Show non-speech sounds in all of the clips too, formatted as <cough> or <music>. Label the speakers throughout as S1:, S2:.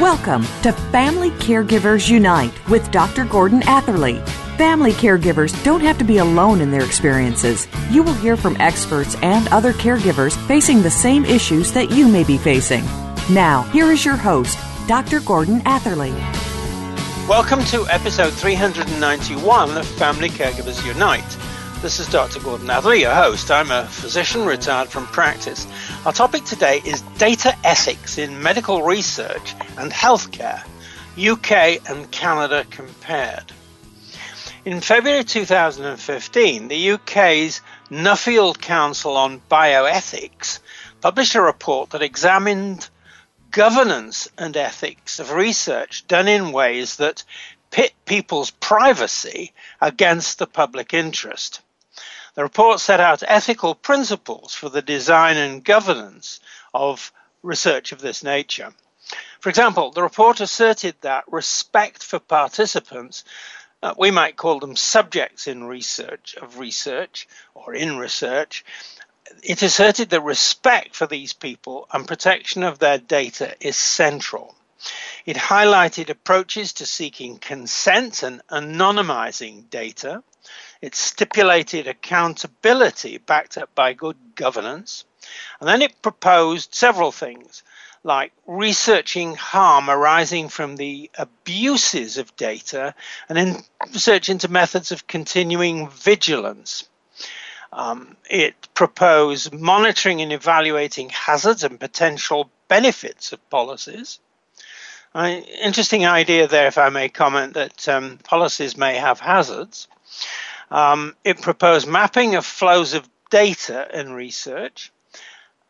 S1: Welcome to Family Caregivers Unite with Dr. Gordon Atherley. Family caregivers don't have to be alone in their experiences. You will hear from experts and other caregivers facing the same issues that you may be facing. Now, here is your host, Dr. Gordon Atherley.
S2: Welcome to episode 391 of Family Caregivers Unite. This is Dr. Gordon Atherley, your host. I'm a physician retired from practice. Our topic today is data ethics in medical research and healthcare, UK and Canada compared. In February 2015, the UK's Nuffield Council on Bioethics published a report that examined governance and ethics of research done in ways that pit people's privacy against the public interest. The report set out ethical principles for the design and governance of research of this nature. For example, the report asserted that respect for participants uh, we might call them subjects in research of research or in research. It asserted that respect for these people and protection of their data is central. It highlighted approaches to seeking consent and anonymizing data. It stipulated accountability backed up by good governance. And then it proposed several things like researching harm arising from the abuses of data and then research into methods of continuing vigilance. Um, it proposed monitoring and evaluating hazards and potential benefits of policies. Uh, interesting idea there, if I may comment, that um, policies may have hazards. Um, it proposed mapping of flows of data in research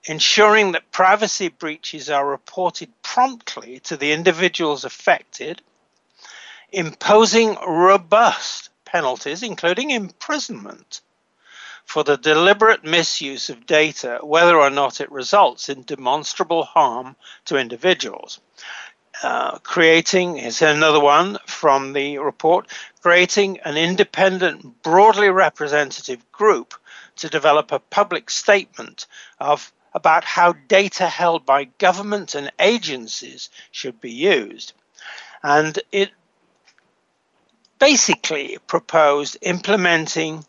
S2: ensuring that privacy breaches are reported promptly to the individuals affected, imposing robust penalties, including imprisonment, for the deliberate misuse of data, whether or not it results in demonstrable harm to individuals. Uh, creating, here's another one from the report, creating an independent, broadly representative group to develop a public statement of about how data held by government and agencies should be used. And it basically proposed implementing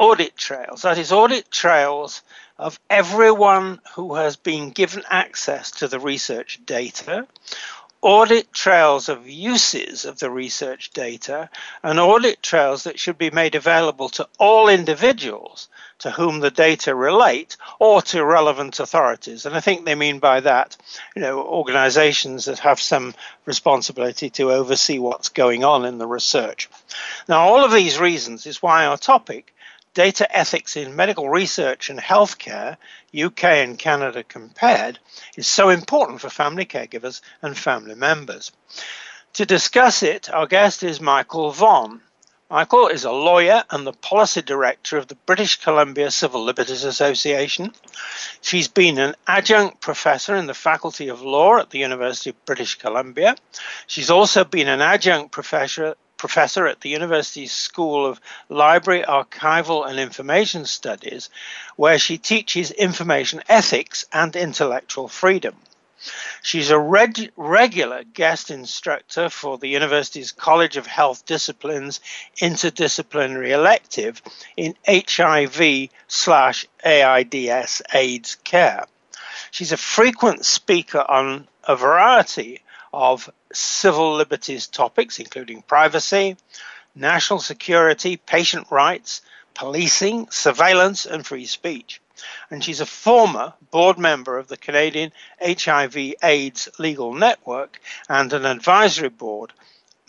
S2: audit trails, that is, audit trails of everyone who has been given access to the research data, audit trails of uses of the research data, and audit trails that should be made available to all individuals to whom the data relate or to relevant authorities. And I think they mean by that, you know, organizations that have some responsibility to oversee what's going on in the research. Now, all of these reasons is why our topic, data ethics in medical research and healthcare, UK and Canada compared, is so important for family caregivers and family members. To discuss it, our guest is Micheal Vonn. Micheal is a lawyer and the policy director of the British Columbia Civil Liberties Association. She's been an adjunct professor in the Faculty of Law at the University of British Columbia. She's also been an adjunct professor professor at the University's School of Library, Archival and Information Studies, where she teaches information ethics and intellectual freedom. She's a reg- regular guest instructor for the university's College of Health Disciplines interdisciplinary elective in HIV slash AIDS AIDS care. She's a frequent speaker on a variety of civil liberties topics, including privacy, national security, patient rights, policing, surveillance, and free speech and she's a former board member of the Canadian HIV AIDS Legal Network and an advisory board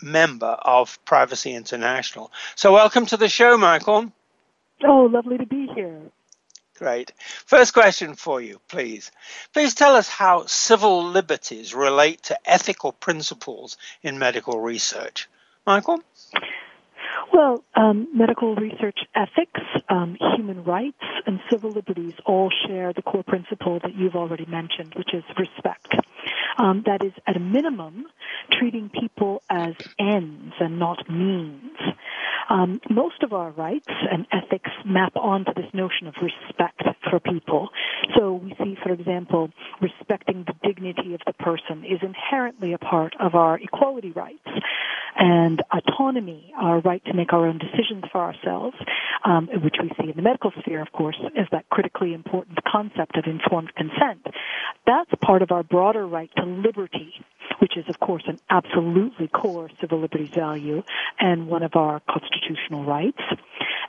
S2: member of Privacy International. So, welcome to the show, Micheal.
S3: Oh, lovely to be here.
S2: Great. First question for you, please. Please tell us how civil liberties relate to ethical principles in medical research. Micheal?
S3: Well, um, medical research ethics, um, human rights, and civil liberties all share the core principle that you've already mentioned, which is respect. Um, that is, at a minimum, treating people as ends and not means. Um, most of our rights and ethics map onto this notion of respect for people. So we see, for example, respecting the dignity of the person is inherently a part of our equality rights. And autonomy, our right to make our own decisions for ourselves, um, which we see in the medical sphere, of course, is that critically important concept of informed consent. That's part of our broader right to liberty, which is, of course, an absolutely core civil liberties value and one of our constitutional rights.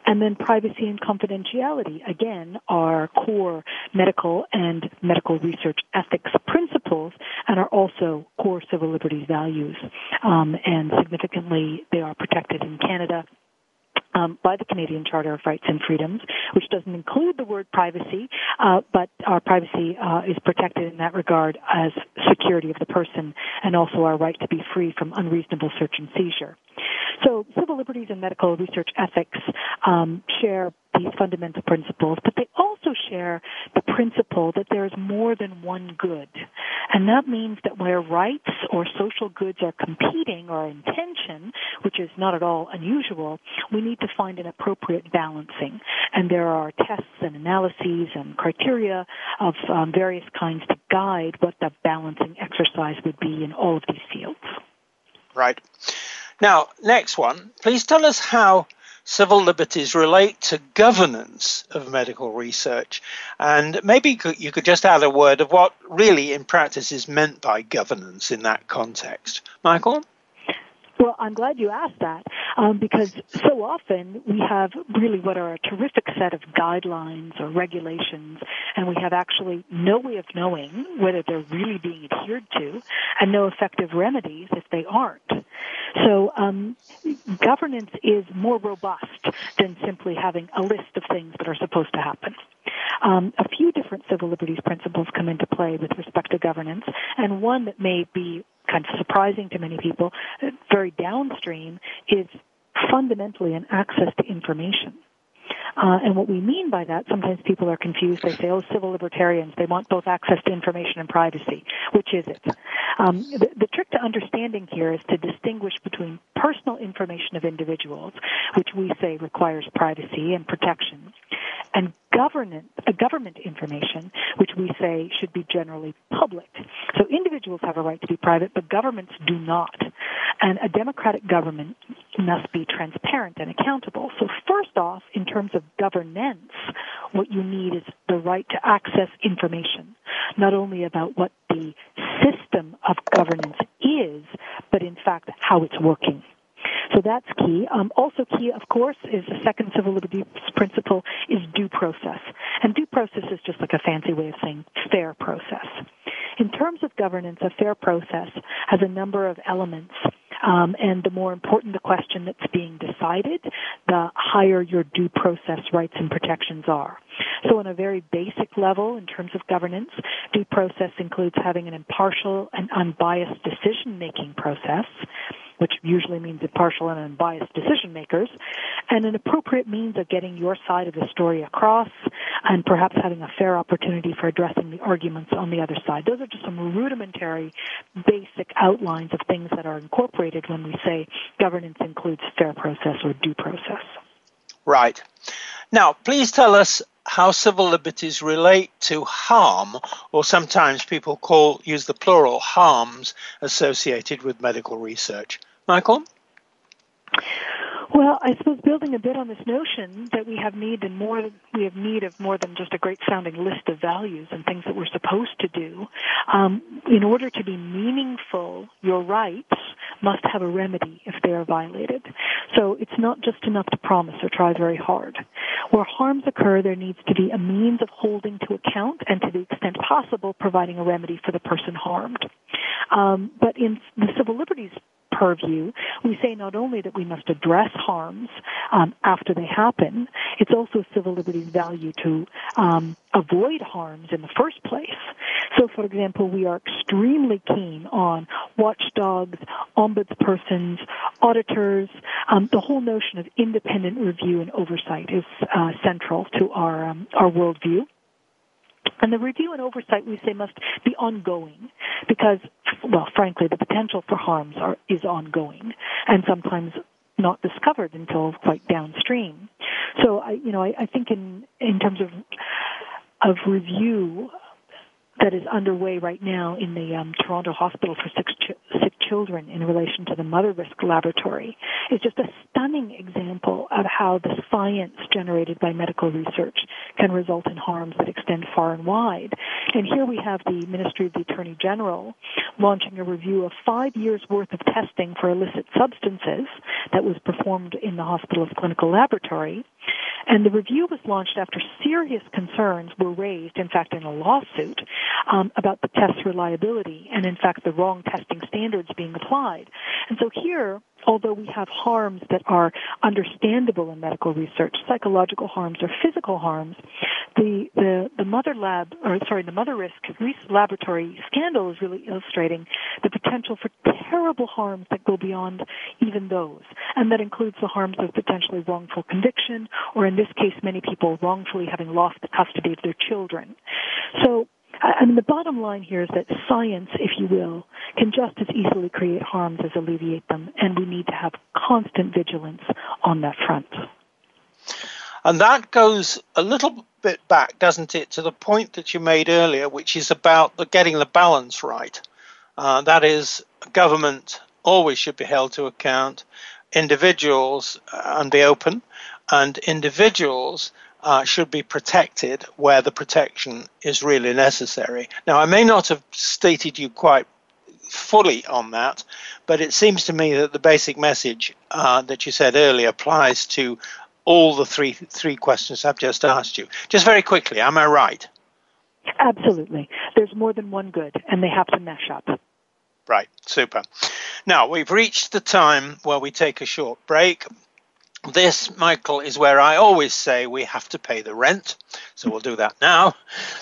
S3: And then privacy and confidentiality, again, are core medical and medical research ethics principles and are also core civil liberties values. Um, and significantly, they are protected in Canada um, by the Canadian Charter of Rights and Freedoms, which doesn't include the word privacy, uh, but our privacy uh, is protected in that regard as security of the person and also our right to be free from unreasonable search and seizure. So civil liberties and medical research ethics um, share these fundamental principles, but they also share the principle that there is more than one good. And that means that where rights or social goods are competing or in tension, which is not at all unusual, we need to find an appropriate balancing. And there are tests and analyses and criteria of um, various kinds to guide what the balancing exercise would be in all of these fields.
S2: Right. Now, next one. Please tell us how civil liberties relate to governance of medical research. And maybe you could just add a word of what really in practice is meant by governance in that context. Micheal?
S3: Well, I'm glad you asked that um, because so often we have really what are a terrific set of guidelines or regulations, and we have actually no way of knowing whether they're really being adhered to, and no effective remedies if they aren't. So um, governance is more robust than simply having a list of things that are supposed to happen. Um, a few different civil liberties principles come into play with respect to governance, and one that may be kind of surprising to many people, very downstream, is fundamentally an access to information. Uh, and what we mean by that, sometimes people are confused. They say, oh, civil libertarians, they want both access to information and privacy. Which is it? Um, the, the trick to understanding here is to distinguish between personal information of individuals, which we say requires privacy and protection, and government, uh, government information, which we say should be generally public. So individuals have a right to be private, but governments do not. And a democratic government must be transparent and accountable. So first off, in terms of governance, what you need is the right to access information, not only about what the system of governance is, but in fact how it's working. That's key. Um, also key, of course, is the second civil liberties principle is due process. And due process is just like a fancy way of saying fair process. In terms of governance, a fair process has a number of elements. Um, and the more important the question that's being decided, the higher your due process rights and protections are. So on a very basic level, in terms of governance, due process includes having an impartial and unbiased decision-making process which usually means impartial and unbiased decision makers, and an appropriate means of getting your side of the story across, and perhaps having a fair opportunity for addressing the arguments on the other side. Those are just some rudimentary, basic outlines of things that are incorporated when we say governance includes fair process or due process.
S2: Right. Now, please tell us how civil liberties relate to harm, or sometimes people call use the plural harms associated with medical research. Micheal?
S3: Well, I suppose building a bit on this notion that we have need and more we have need of more than just a great sounding list of values and things that we're supposed to do. Um, in order to be meaningful, your rights must have a remedy if they are violated. So it's not just enough to promise or try very hard. Where harms occur, there needs to be a means of holding to account and to the extent possible providing a remedy for the person harmed. Um, but in the civil liberties purview, we say not only that we must address harms um, after they happen, it's also civil liberties value to um, avoid harms in the first place. So, for example, we are extremely keen on watchdogs, ombudspersons, auditors. Um, the whole notion of independent review and oversight is uh, central to our um, our worldview. And the review and oversight, we say, must be ongoing because, well, frankly, the potential for harms are, is ongoing and sometimes not discovered until quite downstream. So, I, you know, I, I think in in terms of of review, that is underway right now in the um, Toronto Hospital for Sick, Ch- Sick Children in relation to the Motherisk Laboratory is just a stunning example of how the science generated by medical research can result in harms that extend far and wide. And here we have the Ministry of the Attorney General launching a review of five years worth of testing for illicit substances that was performed in the hospital's clinical laboratory. And the review was launched after serious concerns were raised, in fact, in a lawsuit um, about the test's reliability and, in fact, the wrong testing standards being applied. And so here, although we have harms that are understandable in medical research, psychological harms or physical harms, the, the, the mother lab, or sorry, the Motherisk laboratory scandal is really illustrating the potential for terrible harms that go beyond even those. And that includes the harms of potentially wrongful conviction, or in this case, many people wrongfully having lost the custody of their children. So I mean, the bottom line here is that science, if you will, can just as easily create harms as alleviate them, and we need to have constant vigilance on that front.
S2: And that goes a little bit back, doesn't it, to the point that you made earlier, which is about the, getting the balance right. Uh, that is, government always should be held to account, individuals uh, and be open, and individuals uh, should be protected where the protection is really necessary. Now, I may not have stated you quite fully on that, but it seems to me that the basic message uh, that you said earlier applies to all the three three questions I've just asked you. Just very quickly, am I right?
S3: Absolutely. There's more than one good, and they have to mesh up.
S2: Right, super. Now, we've reached the time where we take a short break. This, Micheal, is where I always say we have to pay the rent. So we'll do that now.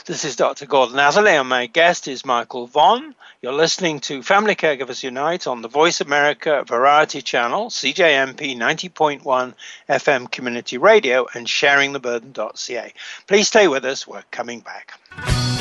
S2: This is Dr. Gordon Atherley, and my guest is Micheal Vonn. You're listening to Family Caregivers Unite on the Voice America Variety Channel, CJMP 90.1 FM Community Radio, and sharingtheburden.ca. Please stay with us. We're coming back.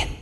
S4: me.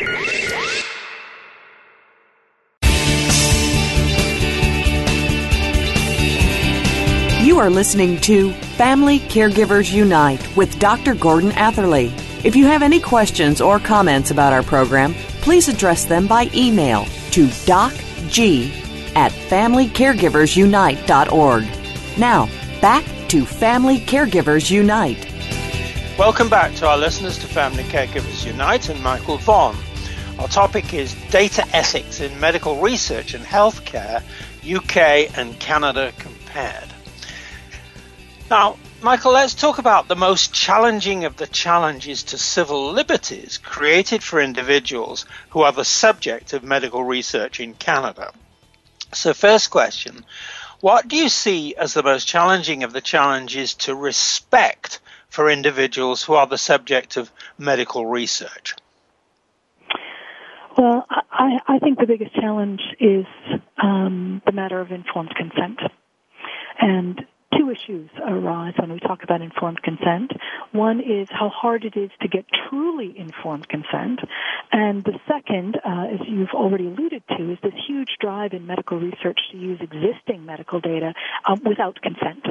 S1: are listening to Family Caregivers Unite with Dr. Gordon Atherley. If you have any questions or comments about our program, please address them by email to docg at familycaregiversunite.org. Now, back to Family Caregivers Unite.
S2: Welcome back to our listeners to Family Caregivers Unite and Micheal Vonn. Our topic is data ethics in medical research and healthcare, UK and Canada compared. Now, Michael, let's talk about the most challenging of the challenges to civil liberties created for individuals who are the subject of medical research in Canada. So, first question What do you see as the most challenging of the challenges to respect for individuals who are the subject of medical research?
S3: Well, I, I think the biggest challenge is um, the matter of informed consent. And two issues arise when we talk about informed consent. One is how hard it is to get truly informed consent. And the second, uh, as you've already alluded to, is this huge drive in medical research to use existing medical data um, without consent.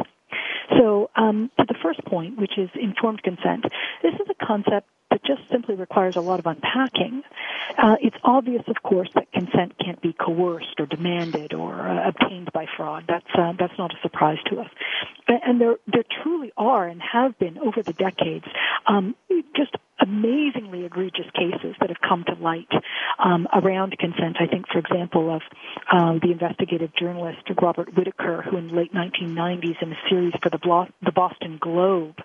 S3: So, um, to the first point, which is informed consent, this is a concept that just simply requires a lot of unpacking. Uh, it's obvious, of course, that consent can't be coerced or demanded or uh, obtained by fraud. That's uh, that's not a surprise to us. And there there truly are and have been over the decades um, just amazingly egregious cases that have come to light um, around consent. I think, for example, of um, the investigative journalist Robert Whitaker, who in the late 1990s, in a series for the, Boston Globe,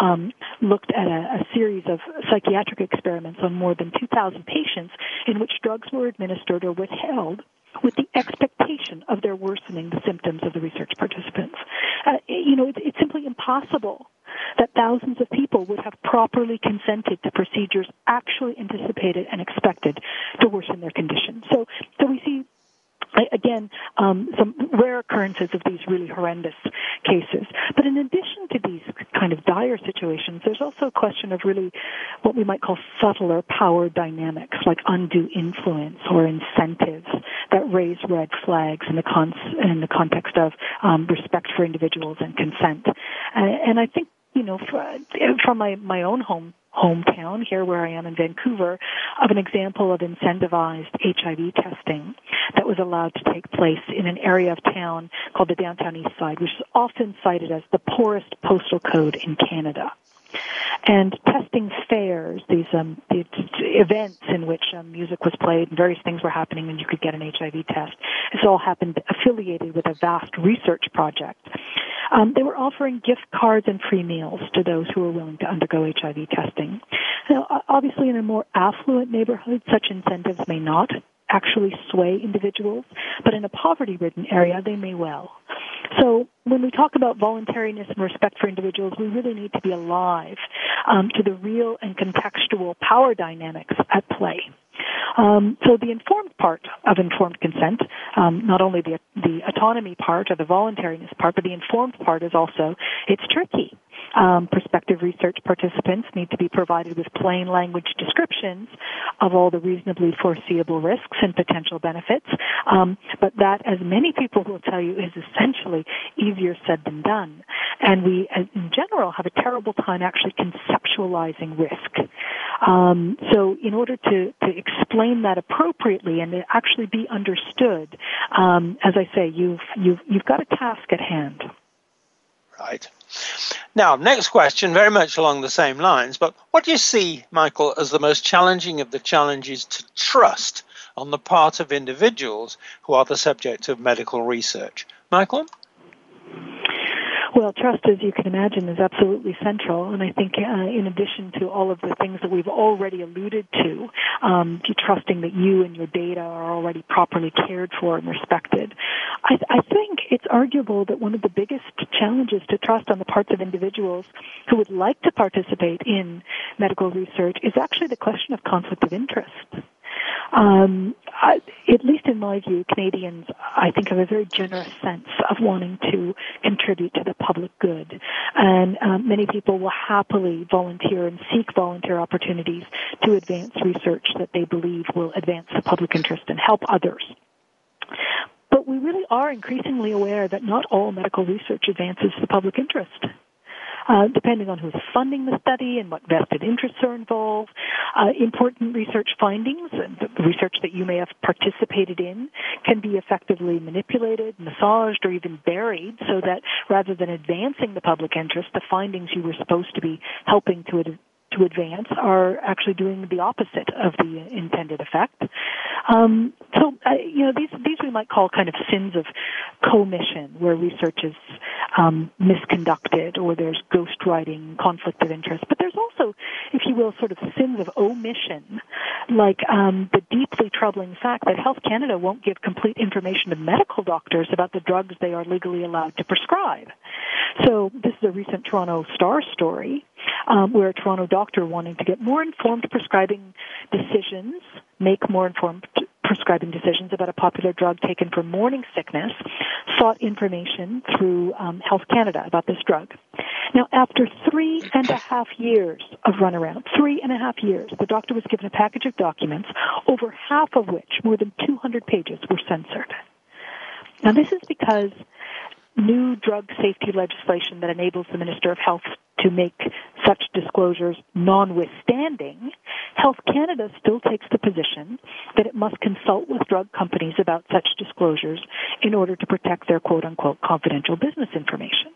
S3: um, looked at a, a series of psychiatric experiments on more than 2,000 patients in which drugs were administered or withheld with the expectation of their worsening the symptoms of the research participants. Uh, you know, it's, it's simply impossible that thousands of people would have properly consented to procedures actually anticipated and expected to worsen their condition. So, so we see again, um, some rare occurrences of these really horrendous cases. But in addition to these kind of dire situations, there's also a question of really what we might call subtler power dynamics, like undue influence or incentives that raise red flags in the, con- in the context of um, respect for individuals and consent. and I think you know, from my my own home hometown here where I am in Vancouver of an example of incentivized HIV testing that was allowed to take place in an area of town called the downtown east side, which is often cited as the poorest postal code in Canada and testing fairs, these um, these events in which um, music was played and various things were happening, and you could get an HIV test. This all happened affiliated with a vast research project. Um, they were offering gift cards and free meals to those who were willing to undergo HIV testing. Now, obviously, in a more affluent neighborhood, such incentives may not actually sway individuals, but in a poverty-ridden area, they may well. So when we talk about voluntariness and respect for individuals, we really need to be alive um, to the real and contextual power dynamics at play. Um, so the informed part of informed consent, um, not only the the autonomy part or the voluntariness part, but the informed part is also it's tricky. Um, prospective research participants need to be provided with plain language descriptions of all the reasonably foreseeable risks and potential benefits. Um, but that, as many people will tell you, is essentially easier said than done. And we, in general, have a terrible time actually conceptualizing risk. Um, so, in order to, to explain that appropriately and to actually be understood, um, as I say, you've you've you've got a task at hand.
S2: Right. Now, next question, very much along the same lines, but what do you see, Micheal, as the most challenging of the challenges to trust on the part of individuals who are the subject of medical research? Micheal?
S3: Well, trust, as you can imagine, is absolutely central. And I think, uh, in addition to all of the things that we've already alluded to, um, trusting that you and your data are already properly cared for and respected, I, I think it's arguable that one of the biggest challenges to trust on the parts of individuals who would like to participate in medical research is actually the question of conflict of interest. Um, I, at least in my view, Canadians, I think, have a very generous sense of wanting to contribute to the public good. And um, many people will happily volunteer and seek volunteer opportunities to advance research that they believe will advance the public interest and help others. But we really are increasingly aware that not all medical research advances the public interest. Uh, depending on who's funding the study and what vested interests are involved. Uh, important research findings, the research that you may have participated in, can be effectively manipulated, massaged, or even buried so that rather than advancing the public interest, the findings you were supposed to be helping to to advance are actually doing the opposite of the intended effect. Um, so, uh, you know, these these we might call kind of sins of commission, where research is um, misconducted or there's ghostwriting, conflict of interest. But there's also, if you will, sort of sins of omission, like um, the deeply troubling fact that Health Canada won't give complete information to medical doctors about the drugs they are legally allowed to prescribe. So, this is a recent Toronto Star story um, where a Toronto doctor wanting to get more informed prescribing decisions, make more informed prescribing decisions about a popular drug taken for morning sickness, sought information through um, Health Canada about this drug. Now, after three and a half years of runaround, three and a half years, the doctor was given a package of documents, over half of which, more than 200 pages, were censored. Now, this is because new drug safety legislation that enables the Minister of Health to make such disclosures notwithstanding, Health Canada still takes the position that it must consult with drug companies about such disclosures in order to protect their quote unquote confidential business information.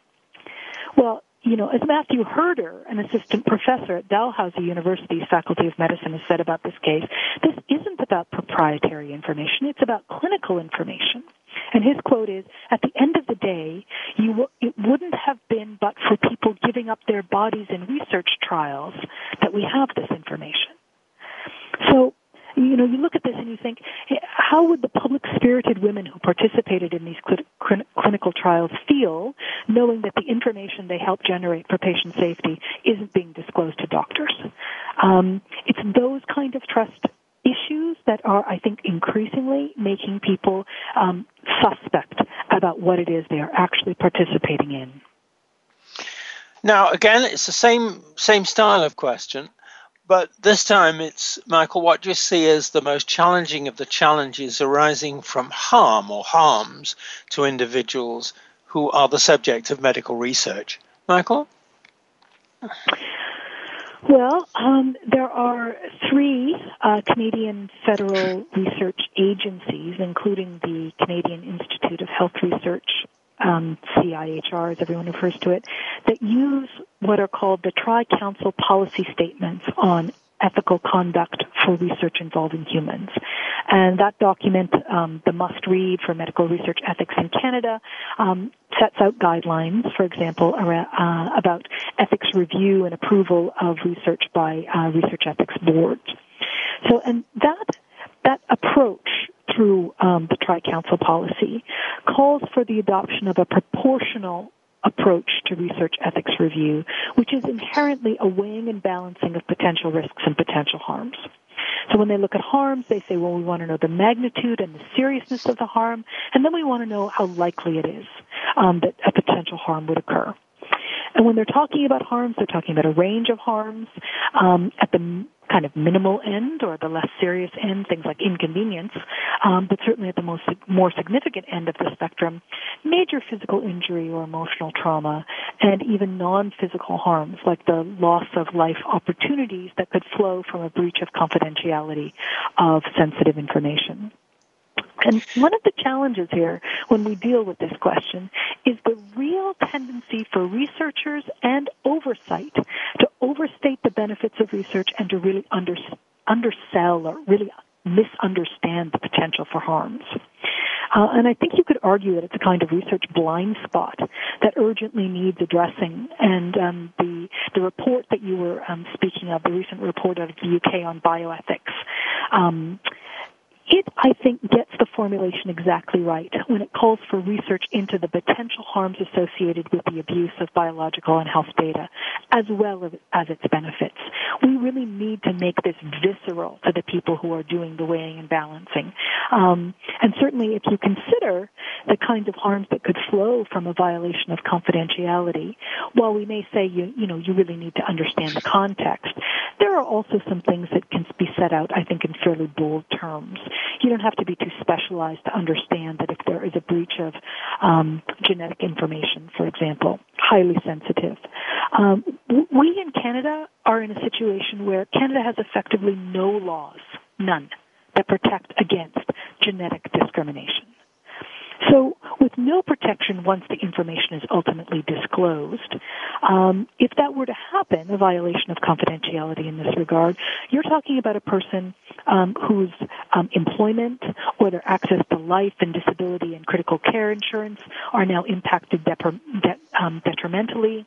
S3: Well, you know, as Matthew Herder, an assistant professor at Dalhousie University's Faculty of Medicine, has said about this case, this isn't about proprietary information, it's about clinical information. And his quote is, at the end of the day, you, it wouldn't have been but for people giving up their bodies in research trials that we have this information. So, you know, you look at this and you think, how would the public spirited women who participated in these cl- clinical trials feel knowing that the information they help generate for patient safety isn't being disclosed to doctors? Um, it's those kind of trust issues that are, I think, increasingly making people um, suspect about what it is they are actually participating in.
S2: Now, again, it's the same same style of question, but this time it's Micheal. What do you see as the most challenging of the challenges arising from harm or harms to individuals who are the subject of medical research? Micheal.
S3: Well, um, there are three uh, Canadian federal research agencies, including the Canadian Institute of Health Research, um, CIHR, as everyone refers to it, that use what are called the Tri-Council policy statements on ethical conduct for research involving humans. And that document, um, the must read for medical research ethics in Canada, um, sets out guidelines, for example, around, uh, about ethics review and approval of research by uh, research ethics boards. So, and that that approach through um, the Tri-Council policy calls for the adoption of a proportional approach to research ethics review, which is inherently a weighing and balancing of potential risks and potential harms. So when they look at harms, they say, well, we want to know the magnitude and the seriousness of the harm, and then we want to know how likely it is um, that a potential harm would occur. And when they're talking about harms, they're talking about a range of harms. Um, at the kind of minimal end or the less serious end, things like inconvenience, um, but certainly at the most more significant end of the spectrum, major physical injury or emotional trauma, and even non-physical harms like the loss of life opportunities that could flow from a breach of confidentiality of sensitive information. And one of the challenges here when we deal with this question is the real tendency for researchers and oversight to overstate the benefits of research and to really under, undersell or really misunderstand the potential for harms. Uh, and I think you could argue that it's a kind of research blind spot that urgently needs addressing. And um, the the report that you were um, speaking of, the recent report out of the UK on bioethics, um, it, I think, gets the formulation exactly right when it calls for research into the potential harms associated with the abuse of biological and health data, as well as its benefits. We really need to make this visceral to the people who are doing the weighing and balancing. Um, and certainly, if you consider the kinds of harms that could flow from a violation of confidentiality, while we may say you, you know, you really need to understand the context, there are also some things that can be set out, I think, in fairly bold terms. You don't have to be too specialized to understand that if there is a breach of um, genetic information, for example, highly sensitive, um, we in Canada are in a situation where Canada has effectively no laws, none, that protect against genetic discrimination. So, with no protection once the information is ultimately disclosed, um, if that were to happen, a violation of confidentiality in this regard, you're talking about a person um, whose um, employment or their access to life and disability and critical care insurance are now impacted de- um, detrimentally.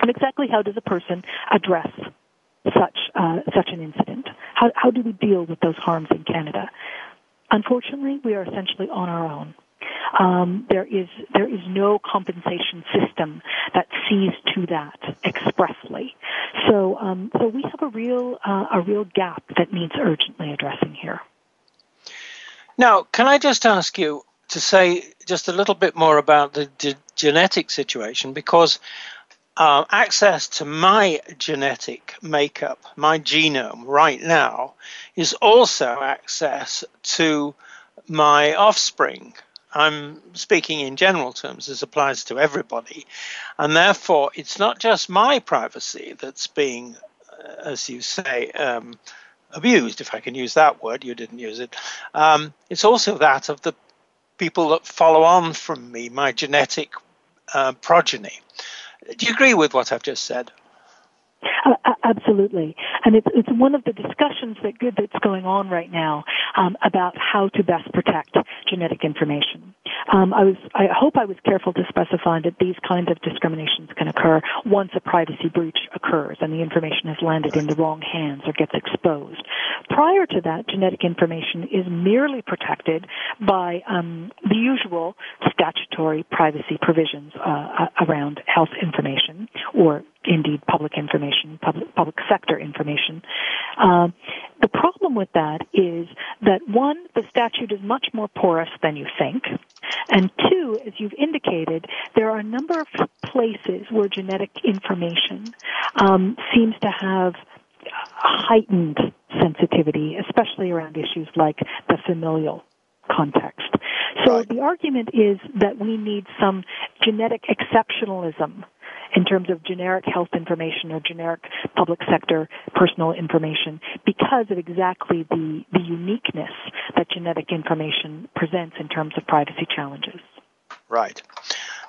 S3: And exactly how does a person address such uh, such an incident? How, how do we deal with those harms in Canada? Unfortunately, we are essentially on our own. Um, there is there is no compensation system that sees to that expressly. So um, so we have a real uh, a real gap that needs urgently addressing here.
S2: Now, can I just ask you to say just a little bit more about the d- genetic situation because uh, access to my genetic makeup, my genome right now, is also access to my offspring. I'm speaking in general terms, this applies to everybody. And therefore, it's not just my privacy that's being, uh, as you say, um, abused, if I can use that word, you didn't use it. Um, it's also that of the people that follow on from me, my genetic uh, progeny. Do you agree with what I've just said?
S3: Uh, absolutely, and it's it's one of the discussions that that's going on right now um, about how to best protect genetic information. Um, I was I hope I was careful to specify that these kinds of discriminations can occur once a privacy breach occurs and the information has landed in the wrong hands or gets exposed. Prior to that, genetic information is merely protected by um, the usual statutory privacy provisions uh, around health information or indeed public information, public, public sector information. Uh, the problem with that is that one, the statute is much more porous than you think, and two, as you've indicated, there are a number of places where genetic information um, seems to have heightened sensitivity, especially around issues like the familial context. So right. the argument is that we need some genetic exceptionalism in terms of generic health information or generic public sector personal information because of exactly the, the uniqueness that genetic information presents in terms of privacy challenges.
S2: Right.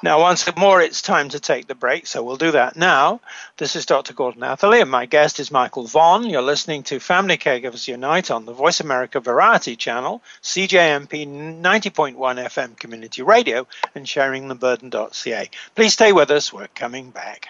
S2: Now, once more, it's time to take the break, so we'll do that now. This is Dr. Gordon Atherley, and my guest is Micheal Vonn. You're listening to Family Caregivers Unite on the Voice America Variety Channel, CJMP 90.1 FM Community Radio, and sharingtheburden.ca. Please stay with us. We're coming back.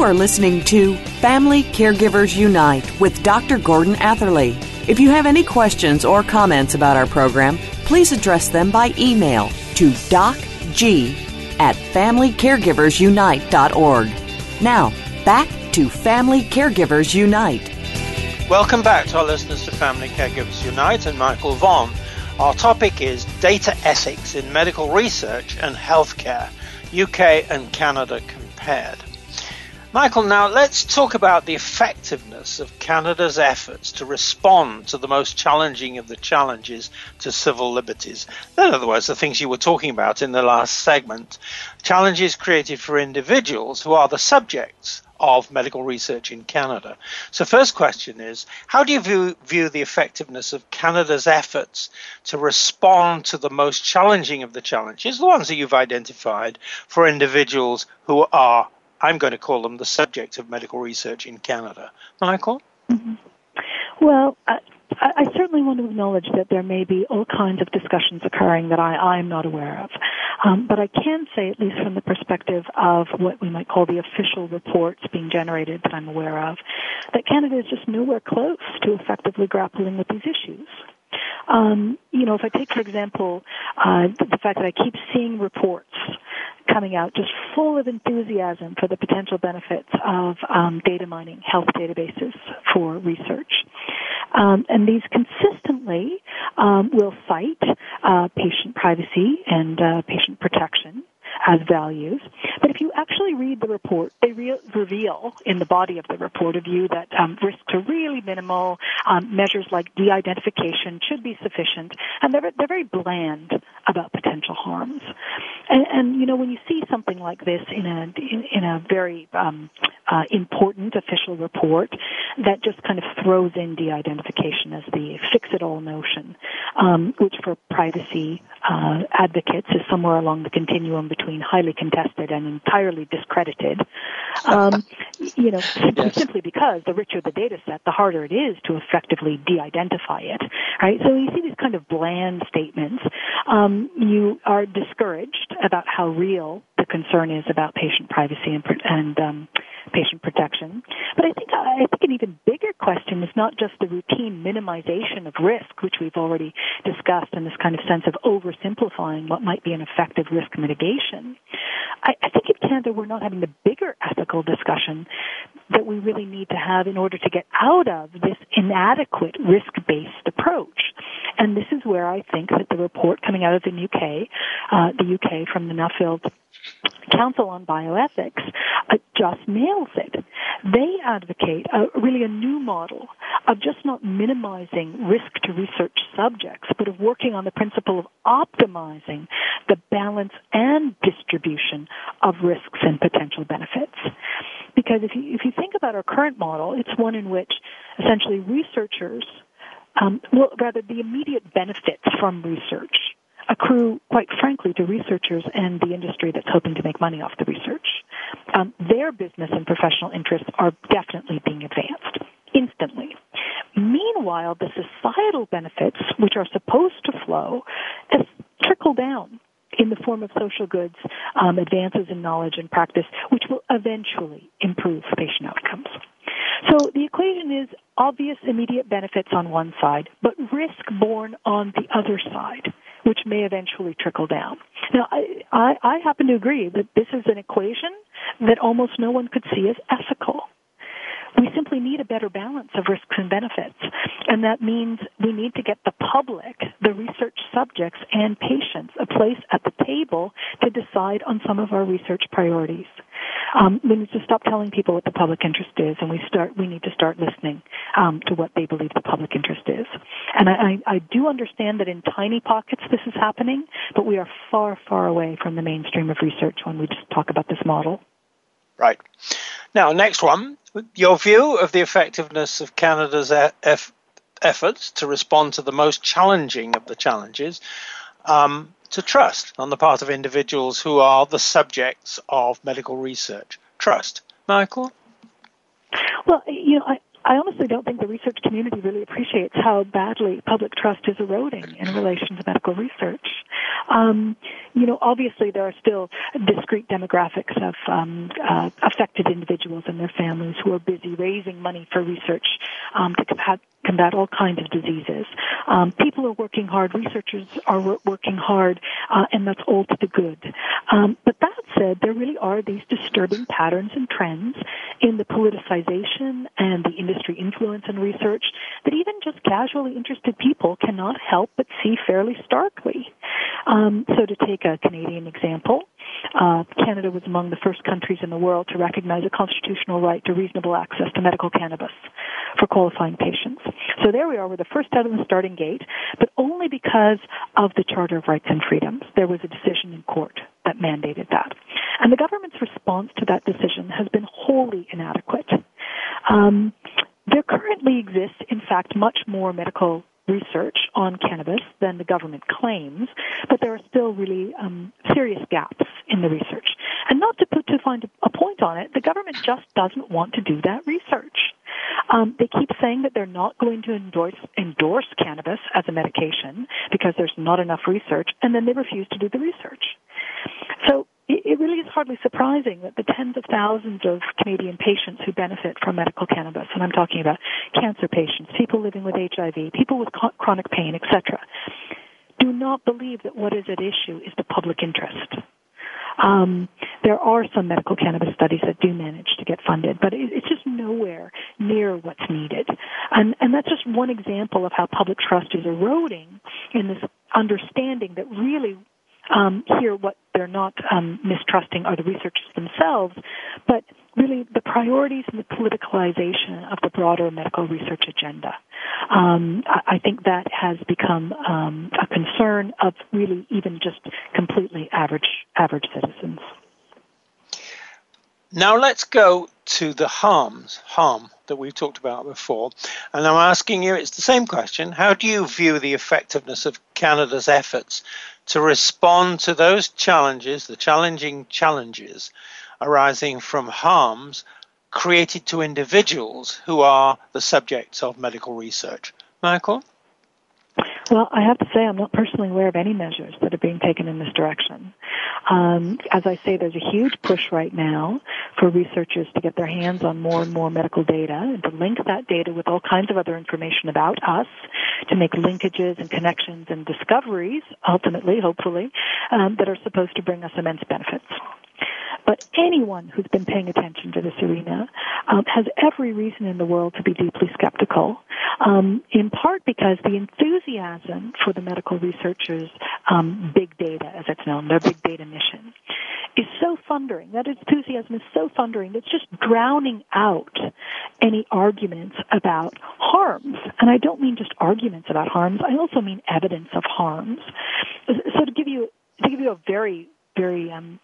S1: You are listening to Family Caregivers Unite with Dr. Gordon Atherley. If you have any questions or comments about our program, please address them by email to docg at familycaregiversunite.org. Now, back to Family Caregivers Unite.
S2: Welcome back to our listeners to Family Caregivers Unite and Micheal Vonn. Our topic is data ethics in medical research and healthcare, UK and Canada compared. Micheal, now let's talk about the effectiveness of Canada's efforts to respond to the most challenging of the challenges to civil liberties. In other words, the things you were talking about in the last segment challenges created for individuals who are the subjects of medical research in Canada. So, first question is How do you view, view the effectiveness of Canada's efforts to respond to the most challenging of the challenges, the ones that you've identified, for individuals who are I'm going to call them the subject of medical research in Canada. Micheal?
S3: Mm-hmm. Well, I, I, certainly want to acknowledge that there may be all kinds of discussions occurring that I, I'm not aware of. Um, but I can say, at least from the perspective of what we might call the official reports being generated that I'm aware of, that Canada is just nowhere close to effectively grappling with these issues. Um, you know, if I take, for example, uh, the fact that I keep seeing reports coming out just full of enthusiasm for the potential benefits of um, data mining health databases for research. Um, and these consistently um, will cite uh, patient privacy and uh, patient protection as values. But if you actually read the report, they re- reveal in the body of the report a view that um, risks are really minimal. Um, measures like de-identification should be sufficient, and they're they're very bland about potential harms. And, and you know when you see something like this in a in, in a very um, uh, important official report that just kind of throws in de-identification as the fix-it-all notion, um, which for privacy uh, advocates is somewhere along the continuum between highly contested and entirely discredited. Um, you know, yes. simply because the richer the data set, the harder it is to effectively de-identify it. Right. So you see these kind of bland statements. Um, you are discouraged about how real the concern is about patient privacy and, and um, patient protection. But I think I think an even bigger question is not just the routine minimization of risk, which we've already discussed, and this kind of sense of oversimplifying what might be an effective risk mitigation. I, I think in Canada we're not having the bigger ethical discussion that we really need to have in order to get out of this inadequate risk-based approach. And this is where I think that the report coming out of the UK, uh, the UK from the Nuffield Council on Bioethics uh, just nails it. They advocate a, really a new model of just not minimizing risk to research subjects, but of working on the principle of optimizing the balance and distribution of risks and potential benefits. Because if you, if you think about our current model, it's one in which essentially researchers, um, well, rather the immediate benefits from research accrue, quite frankly, to researchers and the industry that's hoping to make money off the research. Um, their business and professional interests are definitely being advanced instantly. Meanwhile, the societal benefits, which are supposed to flow, trickle down in the form of social goods, um, advances in knowledge and practice, which will eventually improve patient outcomes. So the equation is obvious immediate benefits on one side, but risk borne on the other side which may eventually trickle down. Now, I, I, I happen to agree that this is an equation that almost no one could see as ethical. We simply need a better balance of risks and benefits. And that means we need to get the public, the research subjects, and patients a place at the table to decide on some of our research priorities. Um, we need to stop telling people what the public interest is, and we start. We need to start listening um, to what they believe the public interest is. And I, I, I do understand that in tiny pockets this is happening, but we are far, far away from the mainstream of research when we just talk about this model.
S2: Right. Now, next one, your view of the effectiveness of Canada's efforts to respond to the most challenging of the challenges um, to trust on the part of individuals who are the subjects of medical research. Trust. Micheal?
S3: Well, you know, I, I honestly don't think the research community really appreciates how badly public trust is eroding in relation to medical research. Um, you know, obviously there are still discrete demographics of um, uh, affected individuals and their families who are busy raising money for research um, to combat, combat all kinds of diseases. Um, people are working hard, researchers are working hard, uh, and that's all to the good. Um, but that said, there really are these disturbing patterns and trends in the politicization and the industry influence in research that even just casually interested people cannot help but see fairly starkly. Um, so to take a Canadian example, uh, Canada was among the first countries in the world to recognize a constitutional right to reasonable access to medical cannabis for qualifying patients. So there we are, we're the first out of the starting gate, but only because of the Charter of Rights and Freedoms. There was a decision in court that mandated that. And the government's response to that decision has been wholly inadequate. Um, there currently exists, in fact, much more medical research on cannabis than the government claims, but there are still really um, serious gaps in the research. And not to put to find a point on it, the government just doesn't want to do that research. Um, they keep saying that they're not going to endorse endorse cannabis as a medication because there's not enough research, and then they refuse to do the research. So it really is hardly surprising that the tens of thousands of Canadian patients who benefit from medical cannabis, and I'm talking about cancer patients, people living with HIV, people with chronic pain, etc., do not believe that what is at issue is the public interest. Um, there are some medical cannabis studies that do manage to get funded, but it's just nowhere near what's needed. And, and that's just one example of how public trust is eroding in this understanding that really um, here what they're not um, mistrusting are the researchers themselves, but really the priorities and the politicalization of the broader medical research agenda. Um, I, think that has become um, a concern of really even just completely average average citizens.
S2: Now let's go to the harms, harm that we've talked about before. And I'm asking you, it's the same question. How do you view the effectiveness of Canada's efforts to respond to those challenges, the challenging challenges arising from harms created to individuals who are the subjects of medical research? Micheal?
S3: Well, I have to say I'm not personally aware of any measures that are being taken in this direction. Um, as I say, there's a huge push right now for researchers to get their hands on more and more medical data and to link that data with all kinds of other information about us, to make linkages and connections and discoveries, ultimately, hopefully, um, that are supposed to bring us immense benefits. But anyone who's been paying attention to this arena um, has every reason in the world to be deeply skeptical, um, in part because the enthusiasm for the medical researchers' um, big data, as it's known, their big data mission, is so thundering. That enthusiasm is so thundering it's just drowning out any arguments about harms. And I don't mean just arguments about harms. I also mean evidence of harms. So to give you to give you a very very um,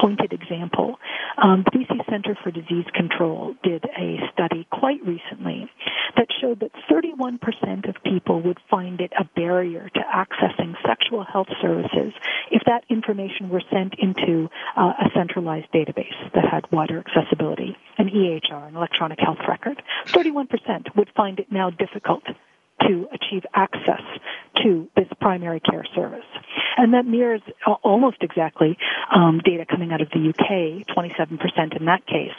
S3: pointed example. Um, the BC Center for Disease Control did a study quite recently that showed that 31% of people would find it a barrier to accessing sexual health services if that information were sent into uh, a centralized database that had wider accessibility, an EHR, an electronic health record. 31% would find it now difficult to achieve access to this primary care service. And that mirrors almost exactly um, data coming out of the UK, 27% in that case.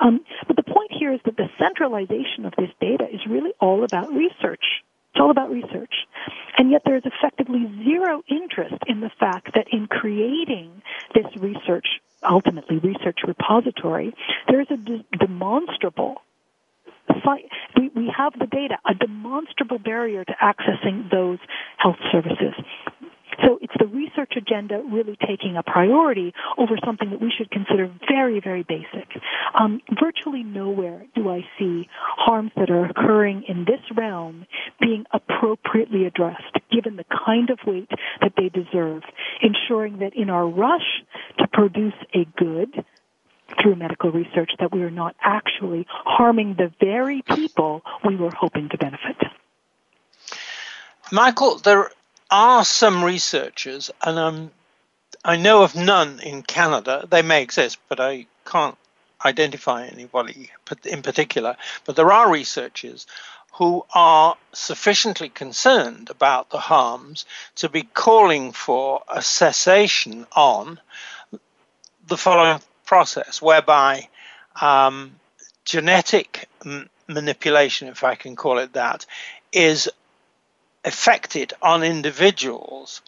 S3: Um, but the point here is that the centralization of this data is really all about research. It's all about research. And yet there is effectively zero interest in the fact that in creating this research, ultimately research repository, there is a de- demonstrable we, we have the data, a demonstrable barrier to accessing those health services. So it's the research agenda really taking a priority over something that we should consider very, very basic. Um, virtually nowhere do I see harms that are occurring in this realm being appropriately addressed, given the kind of weight that they deserve, ensuring that in our rush to produce a good, through medical research that we are not actually harming the very people we were hoping to benefit.
S2: Micheal, there are some researchers, and I'm, I know of none in Canada. They may exist, but I can't identify anybody in particular. But there are researchers who are sufficiently concerned about the harms to be calling for a cessation on the following process, whereby um, genetic m- manipulation, if I can call it that, is affected on individuals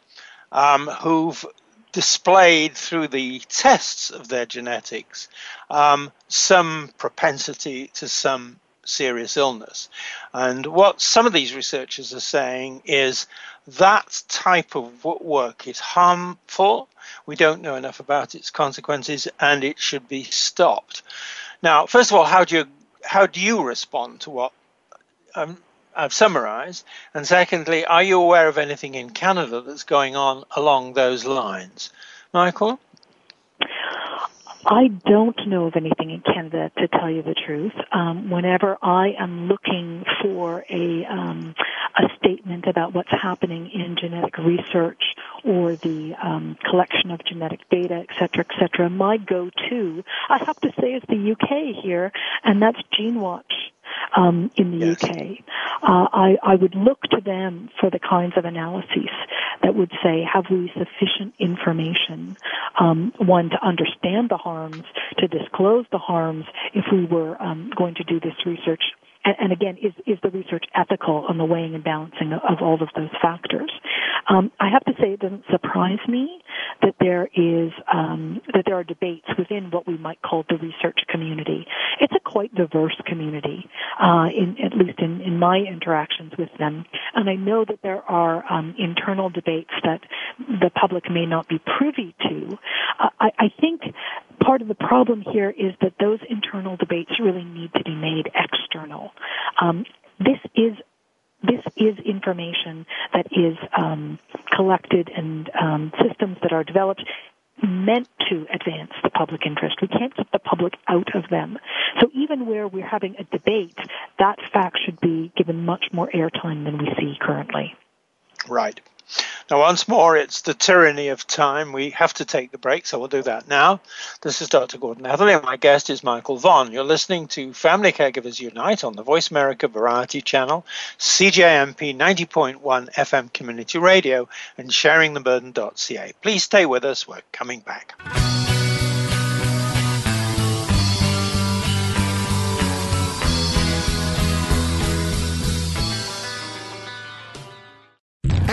S2: um, who've displayed through the tests of their genetics um, some propensity to some serious illness. And what some of these researchers are saying is that type of work is harmful. We don't know enough about its consequences, and it should be stopped. Now, first of all, how do you how do you respond to what um, I've summarized? And secondly, are you aware of anything in Canada that's going on along those lines? Micheal?
S3: I don't know of anything in Canada to tell you the truth. Um, whenever I am looking for a um, a statement about what's happening in genetic research or the um, collection of genetic data, et cetera, et cetera, my go-to, I have to say, is the UK here, and that's GeneWatch um, in the yes. UK. Uh, I, I would look to them for the kinds of analyses that would say, have we sufficient information, um, one, to understand the harms, to disclose the harms if we were um, going to do this research and, and again, is, is the research ethical on the weighing and balancing of, of all of those factors? Um, I have to say it doesn't surprise me that there is um, that there are debates within what we might call the research community. It's a quite diverse community, uh, in, at least in, in my interactions with them, and I know that there are um, internal debates that the public may not be privy to. Uh, I, I think part of the problem here is that those internal debates really need to be made external. Um, this is this is information that is um, collected and um, systems that are developed meant to advance the public interest. We can't keep the public out of them. So even where we're having a debate, that fact should be given much more airtime than we see currently.
S2: Right. Now, once more, it's the tyranny of time. We have to take the break, so we'll do that now. This is Dr. Gordon Atherley, and my guest is Micheal Vonn. You're listening to Family Caregivers Unite on the Voice America Variety Channel, CJMP 90.1 FM Community Radio, and sharingtheburden.ca. Please stay with us. We're coming back.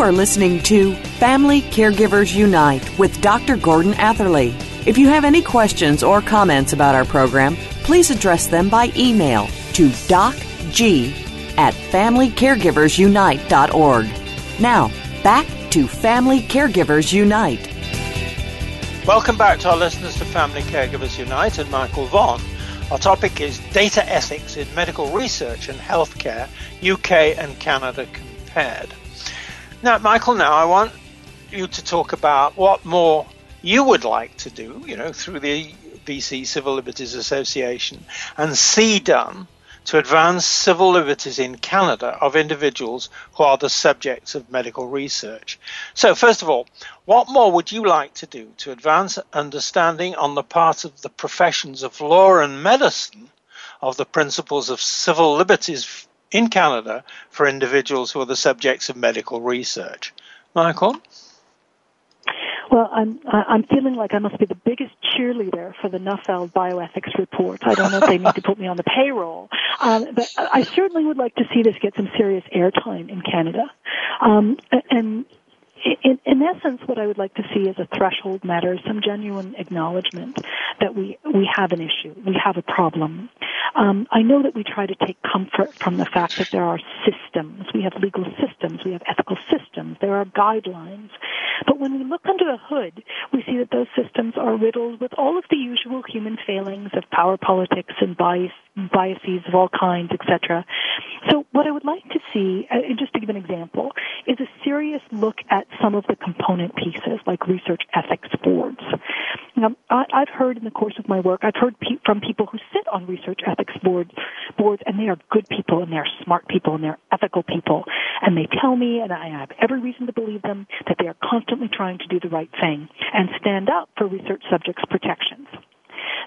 S1: You are listening to Family Caregivers Unite with Dr. Gordon Atherley. If you have any questions or comments about our program, please address them by email to docg at familycaregiversunite.org. Now, back to Family Caregivers Unite.
S2: Welcome back to our listeners to Family Caregivers Unite and Micheal Vonn. Our topic is data ethics in medical research and healthcare, UK and Canada compared. Now, Micheal, now I want you to talk about what more you would like to do, you know, through the BC Civil Liberties Association and see done to advance civil liberties in Canada of individuals who are the subjects of medical research. So, first of all, what more would you like to do to advance understanding on the part of the professions of law and medicine of the principles of civil liberties in Canada for individuals who are the subjects of medical research? Micheal?
S3: Well, I'm I'm feeling like I must be the biggest cheerleader for the Nuffield bioethics report. I don't know if they need to put me on the payroll, um, but I certainly would like to see this get some serious airtime in Canada. Um, and in, in, essence, what I would like to see is a threshold matter, some genuine acknowledgement that we, we have an issue, we have a problem. Um, I know that we try to take comfort from the fact that there are systems, we have legal systems, we have ethical systems, there are guidelines. But when we look under the hood, we see that those systems are riddled with all of the usual human failings of power politics and bias, biases of all kinds, etc. So what I would like to see, uh, just to give an example, is a serious look at some of the component pieces, like research ethics boards. Now, I, have heard in the course of my work, I've heard pe- from people who sit on research ethics boards, boards, and they are good people, and they're smart people, and they're ethical people, and they tell me, and I have every reason to believe them, that they are constantly trying to do the right thing and stand up for research subjects' protections.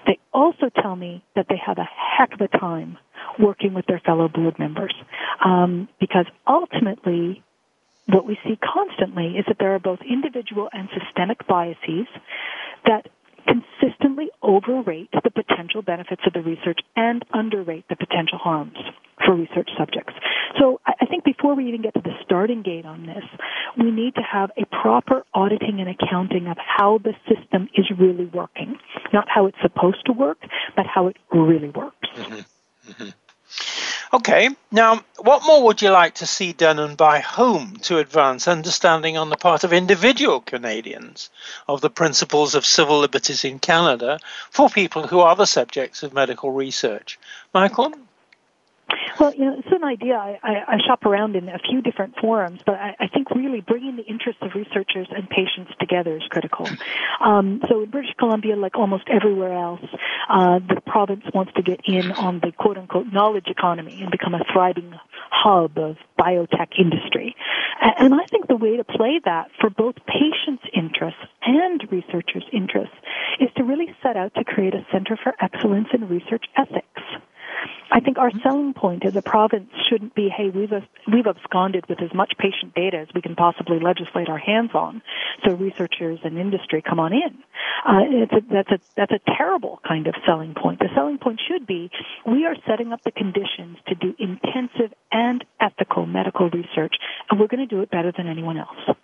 S3: They also tell me that they have a heck of a time working with their fellow board members um, because ultimately what we see constantly is that there are both individual and systemic biases that consistently overrate the potential benefits of the research and underrate the potential harms for research subjects. So I think before we even get to the starting gate on this, we need to have a proper auditing and accounting of how the system is really working. Not how it's supposed to work, but how it really works.
S2: Okay, now what more would you like to see done and by whom to advance understanding on the part of individual Canadians of the principles of civil liberties in Canada for people who are the subjects of medical research? Micheal?
S3: Well, you know, it's an idea. I, I, I shop around in a few different forums, but I, I think really bringing the interests of researchers and patients together is critical. <laughs> Um, so in British Columbia, like almost everywhere else, uh, the province wants to get in on the quote unquote knowledge economy and become a thriving hub of biotech industry. And I think the way to play that for both patients' interests and researchers' interests is to really set out to create a center for excellence in research ethics. I think our selling point as a province shouldn't be, hey, we've we've absconded with as much patient data as we can possibly legislate our hands on, so researchers and industry come on in. Uh, a, that's a that's a terrible kind of selling point. The selling point should be we are setting up the conditions to do intensive and ethical medical research, and we're going to do it better than anyone else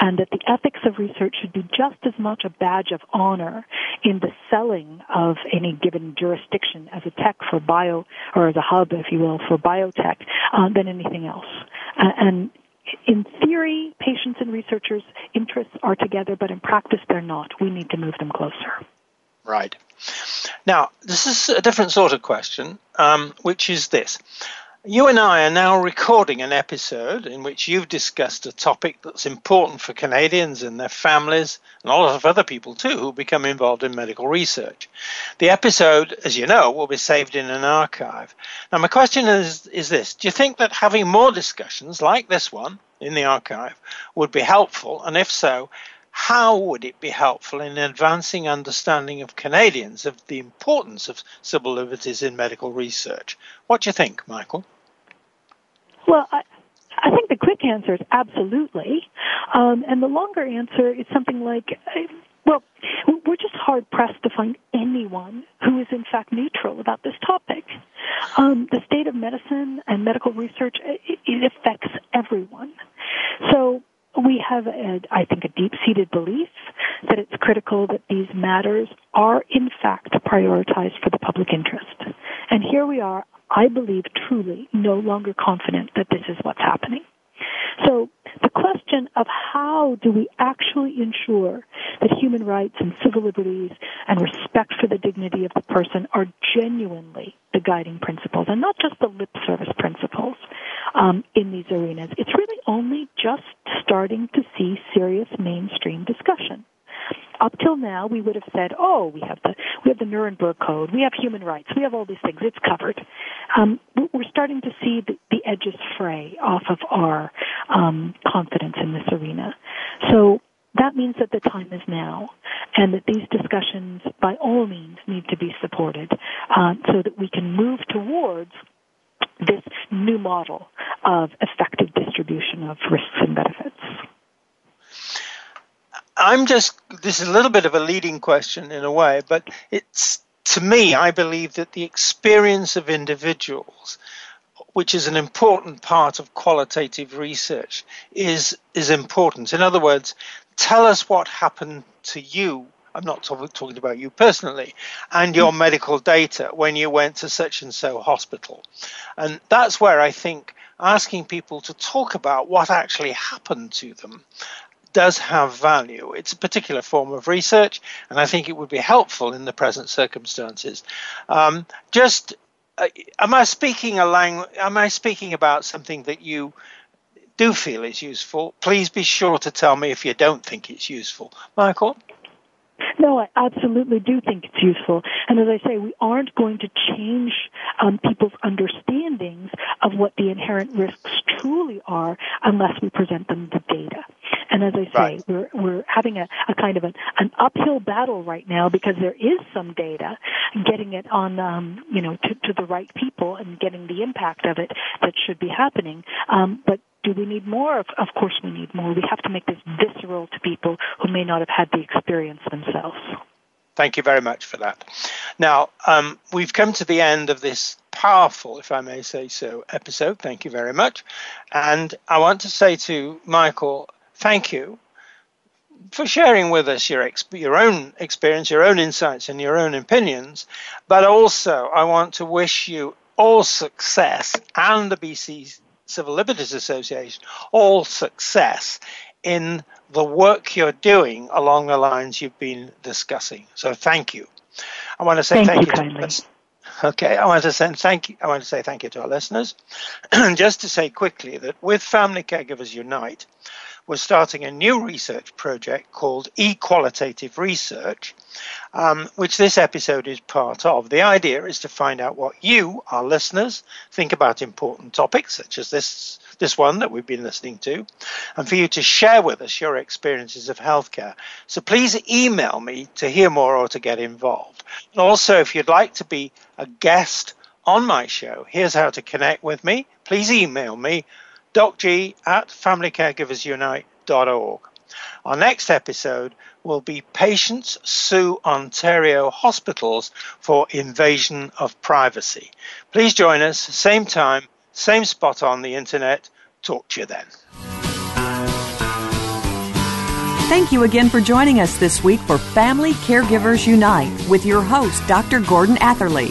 S3: and that the ethics of research should be just as much a badge of honor in the selling of any given jurisdiction as a tech for bio, or as a hub, if you will, for biotech, uh, than anything else. Uh, and in theory, patients and researchers' interests are together, but in practice, they're not. We need to move them closer.
S2: Right. Now, this is a different sort of question, um, which is this. You and I are now recording an episode in which you've discussed a topic that's important for Canadians and their families, and a lot of other people too who become involved in medical research. The episode, as you know, will be saved in an archive. Now, my question is, is this Do you think that having more discussions like this one in the archive would be helpful? And if so, how would it be helpful in advancing understanding of Canadians of the importance of civil liberties in medical research? What do you think, Micheal?
S3: Well, I, I think the quick answer is absolutely. Um, and the longer answer is something like, well, we're just hard pressed to find anyone who is in fact neutral about this topic. Um, the state of medicine and medical research, it, it affects everyone. So we have, a, I think, a deep-seated belief that it's critical that these matters are, in fact, prioritized for the public interest. And here we are, I believe, truly no longer confident that this is what's happening. So the question of how do we actually ensure that human rights and civil liberties and respect for the dignity of the person are genuinely the guiding principles and not just the lip service principles um, in these arenas. It's really only just starting to see serious mainstream discussion. Up till now, we would have said, "Oh, we have the we have the Nuremberg Code, we have human rights, we have all these things. It's covered." Um, we're starting to see the, the edges fray off of our um, confidence in this arena. So that means that the time is now, and that these discussions, by all means, need to be supported, uh, so that we can move towards this new model of effective distribution of risks and benefits.
S2: I'm just, this is a little bit of a leading question in a way, but it's, to me, I believe that the experience of individuals, which is an important part of qualitative research, is, is important. In other words, tell us what happened to you. I'm not talking about you personally, and your mm. medical data when you went to such and so hospital. And that's where I think asking people to talk about what actually happened to them does have value. It's a particular form of research, and I think it would be helpful in the present circumstances. Um, just uh, am I speaking a language? Am I speaking about something that you do feel is useful? Please be sure to tell me if you don't think it's useful, Micheal.
S3: No, I absolutely do think it's useful. And as I say, we aren't going to change um, people's understandings of what the inherent risks truly are unless we present them the data. And as I say, right. we're we're having a, a kind of an, an uphill battle right now because there is some data, getting it on um, you know to, to the right people and getting the impact of it that should be happening. Um, but do we need more? Of, course, we need more. We have to make this visceral to people who may not have had the experience themselves.
S2: Thank you very much for that. Now, um, we've come to the end of this powerful, if I may say so, episode. Thank you very much. And I want to say to Micheal, thank you for sharing with us your your own experience, your own insights, and your own opinions. But also, I want to wish you all success and the BC Civil Liberties Association all success in the work you're doing along the lines you've been discussing. So, thank you. I want to say
S3: thank,
S2: thank
S3: you.
S2: to Okay, I want to say thank you. I want to say thank you to our listeners. and <clears throat> Just to say quickly that with Family Caregivers Unite, we're starting a new research project called Equalitative Research, um, which this episode is part of. The idea is to find out what you, our listeners, think about important topics such as this this one that we've been listening to, and for you to share with us your experiences of healthcare. So please email me to hear more or to get involved. Also, if you'd like to be a guest on my show, here's how to connect with me. Please email me docg at familycaregiversunite.org. Our next episode will be Patients Sue Ontario Hospitals for Invasion of Privacy. Please join us, same time, same spot on the internet. Talk to you then.
S1: Thank you again for joining us this week for Family Caregivers Unite with your host, Dr. Gordon Atherley.